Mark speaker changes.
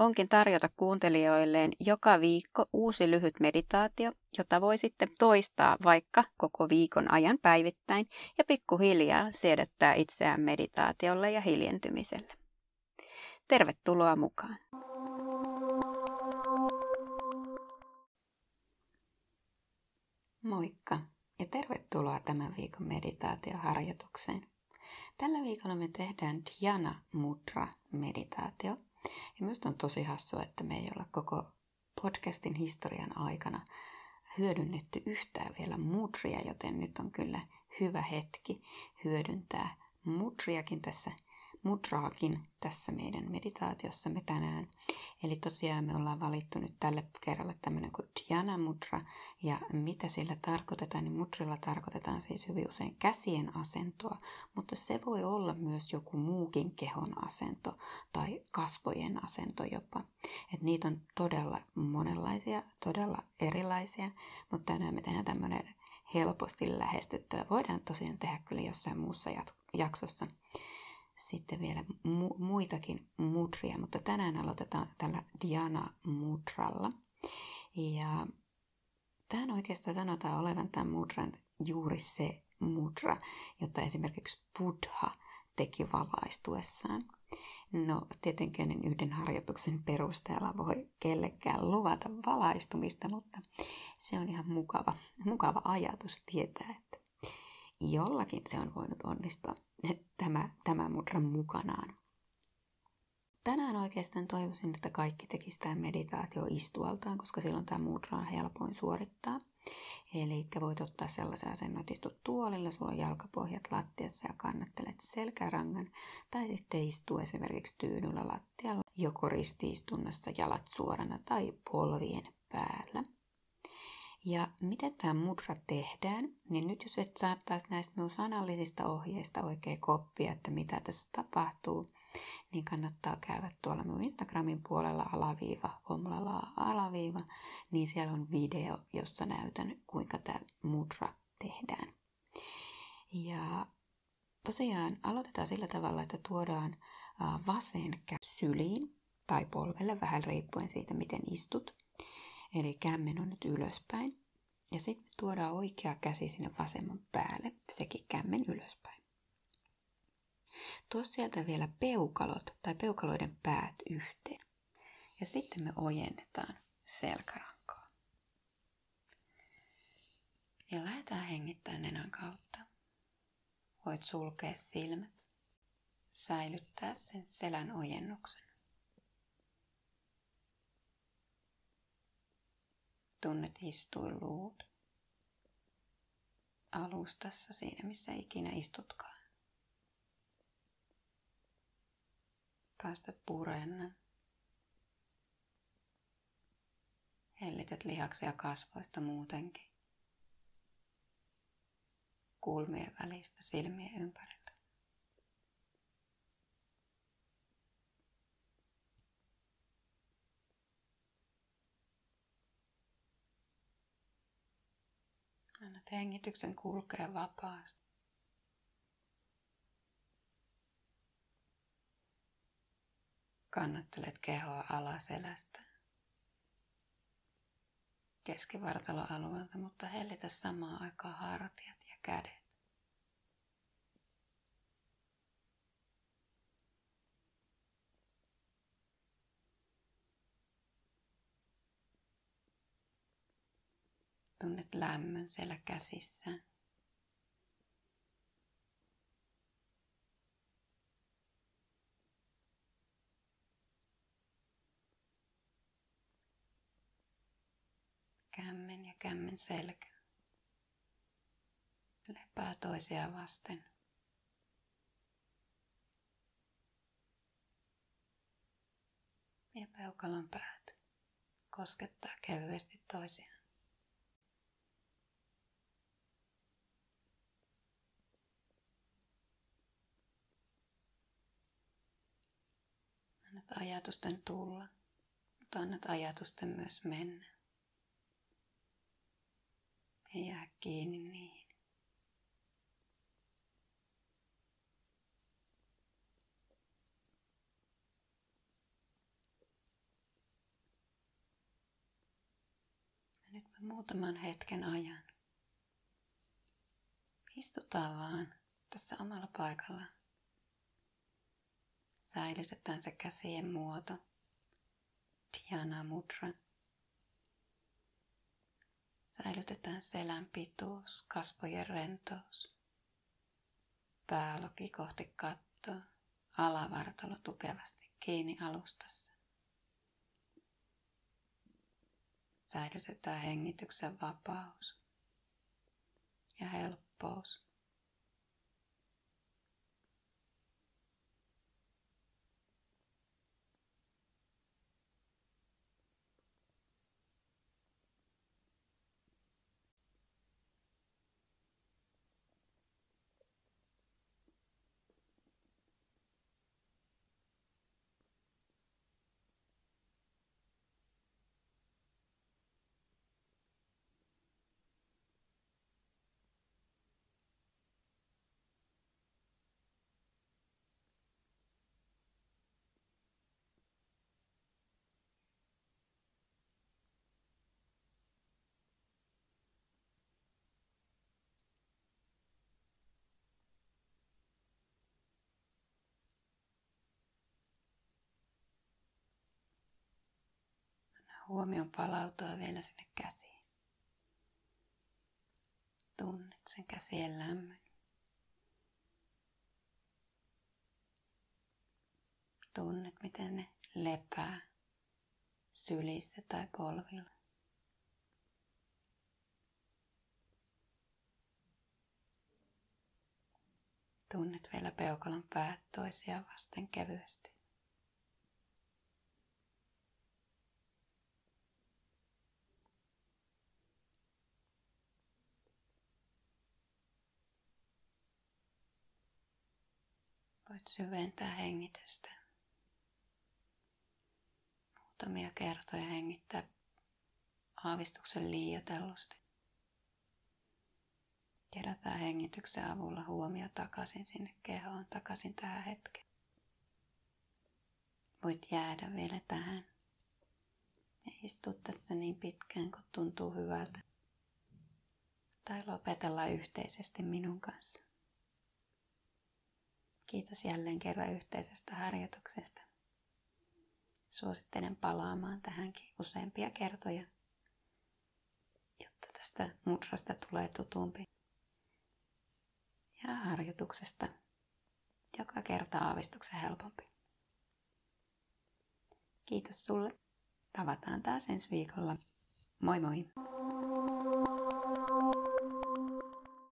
Speaker 1: onkin tarjota kuuntelijoilleen joka viikko uusi lyhyt meditaatio, jota voi sitten toistaa vaikka koko viikon ajan päivittäin ja pikkuhiljaa siedättää itseään meditaatiolle ja hiljentymiselle. Tervetuloa mukaan! Moikka ja tervetuloa tämän viikon meditaatioharjoitukseen. Tällä viikolla me tehdään Dhyana Mudra meditaatio. Ja minusta on tosi hassua, että me ei olla koko podcastin historian aikana hyödynnetty yhtään vielä mudria, joten nyt on kyllä hyvä hetki hyödyntää mudriakin tässä mudraakin tässä meidän meditaatiossamme tänään. Eli tosiaan me ollaan valittu nyt tälle kerralla tämmöinen kuin Dhyana Mudra. Ja mitä sillä tarkoitetaan, niin mudrilla tarkoitetaan siis hyvin usein käsien asentoa, mutta se voi olla myös joku muukin kehon asento tai kasvojen asento jopa. Et niitä on todella monenlaisia, todella erilaisia, mutta tänään me tehdään tämmöinen helposti lähestyttävä. Voidaan tosiaan tehdä kyllä jossain muussa jaksossa sitten vielä mu- muitakin mudria, mutta tänään aloitetaan tällä Diana mudralla. Ja tämän oikeastaan sanotaan olevan tämän mudran juuri se mudra, jota esimerkiksi Buddha teki valaistuessaan. No, tietenkin yhden harjoituksen perusteella voi kellekään luvata valaistumista, mutta se on ihan mukava, mukava ajatus tietää, että jollakin se on voinut onnistua tämä, tämä mudran mukanaan. Tänään oikeastaan toivoisin, että kaikki tekisivät tämä meditaatio istualtaan, koska silloin tämä mudra on helpoin suorittaa. Eli voit ottaa sellaisen asennon, että istut tuolilla, sulla on jalkapohjat lattiassa ja kannattelet selkärangan. Tai sitten istuu esimerkiksi tyynyllä lattialla, joko ristiistunnassa jalat suorana tai polvien päällä. Ja miten tämä mudra tehdään, niin nyt jos et saa taas näistä minun sanallisista ohjeista oikein koppia, että mitä tässä tapahtuu, niin kannattaa käydä tuolla minun Instagramin puolella alaviiva, omlalaa alaviiva, niin siellä on video, jossa näytän, kuinka tämä mudra tehdään. Ja tosiaan aloitetaan sillä tavalla, että tuodaan vasen käsi syliin tai polvelle, vähän riippuen siitä, miten istut. Eli kämmen on nyt ylöspäin. Ja sitten tuodaan oikea käsi sinne vasemman päälle, sekin kämmen ylöspäin. Tuo sieltä vielä peukalot tai peukaloiden päät yhteen. Ja sitten me ojennetaan selkärankaa. Ja lähdetään hengittämään nenän kautta. Voit sulkea silmät, säilyttää sen selän ojennuksen. Tunnet istuinluut alustassa siinä, missä ikinä istutkaan. Päästät purennan. Hellität lihaksia kasvoista muutenkin. Kulmien välistä silmien ympärillä. Annat hengityksen kulkea vapaasti. Kannattelet kehoa alaselästä. Keskivartaloalueelta, mutta hellitä samaan aikaan hartiat ja kädet. Tunnet lämmön siellä käsissä. Kämmen ja kämmen selkä. Lepää toisiaan vasten. Ja peukalon päät koskettaa kevyesti toisiaan. Ajatusten tulla, mutta annat ajatusten myös mennä. Ei jää kiinni niihin. Ja nyt muutaman hetken ajan istutaan vaan tässä omalla paikallaan. Säilytetään se käsien muoto, Dhyana Mudra. Säilytetään selän pituus, kasvojen rentous. Pääloki kohti kattoa, alavartalo tukevasti kiinni alustassa. Säilytetään hengityksen vapaus ja helppous. Huomion palautua vielä sinne käsiin. Tunnet sen käsien lämmön. Tunnet, miten ne lepää sylissä tai polvilla. Tunnet vielä peukalon päät toisiaan vasten kevyesti. Voit syventää hengitystä. Muutamia kertoja hengittää aavistuksen liioitellusti. Kerätään hengityksen avulla huomio takaisin sinne kehoon, takaisin tähän hetkeen. Voit jäädä vielä tähän ja istua tässä niin pitkään, kun tuntuu hyvältä. Tai lopetella yhteisesti minun kanssa. Kiitos jälleen kerran yhteisestä harjoituksesta. Suosittelen palaamaan tähänkin useampia kertoja, jotta tästä mudrasta tulee tutumpi. Ja harjoituksesta joka kerta aavistuksen helpompi. Kiitos sulle. Tavataan taas ensi viikolla. Moi moi!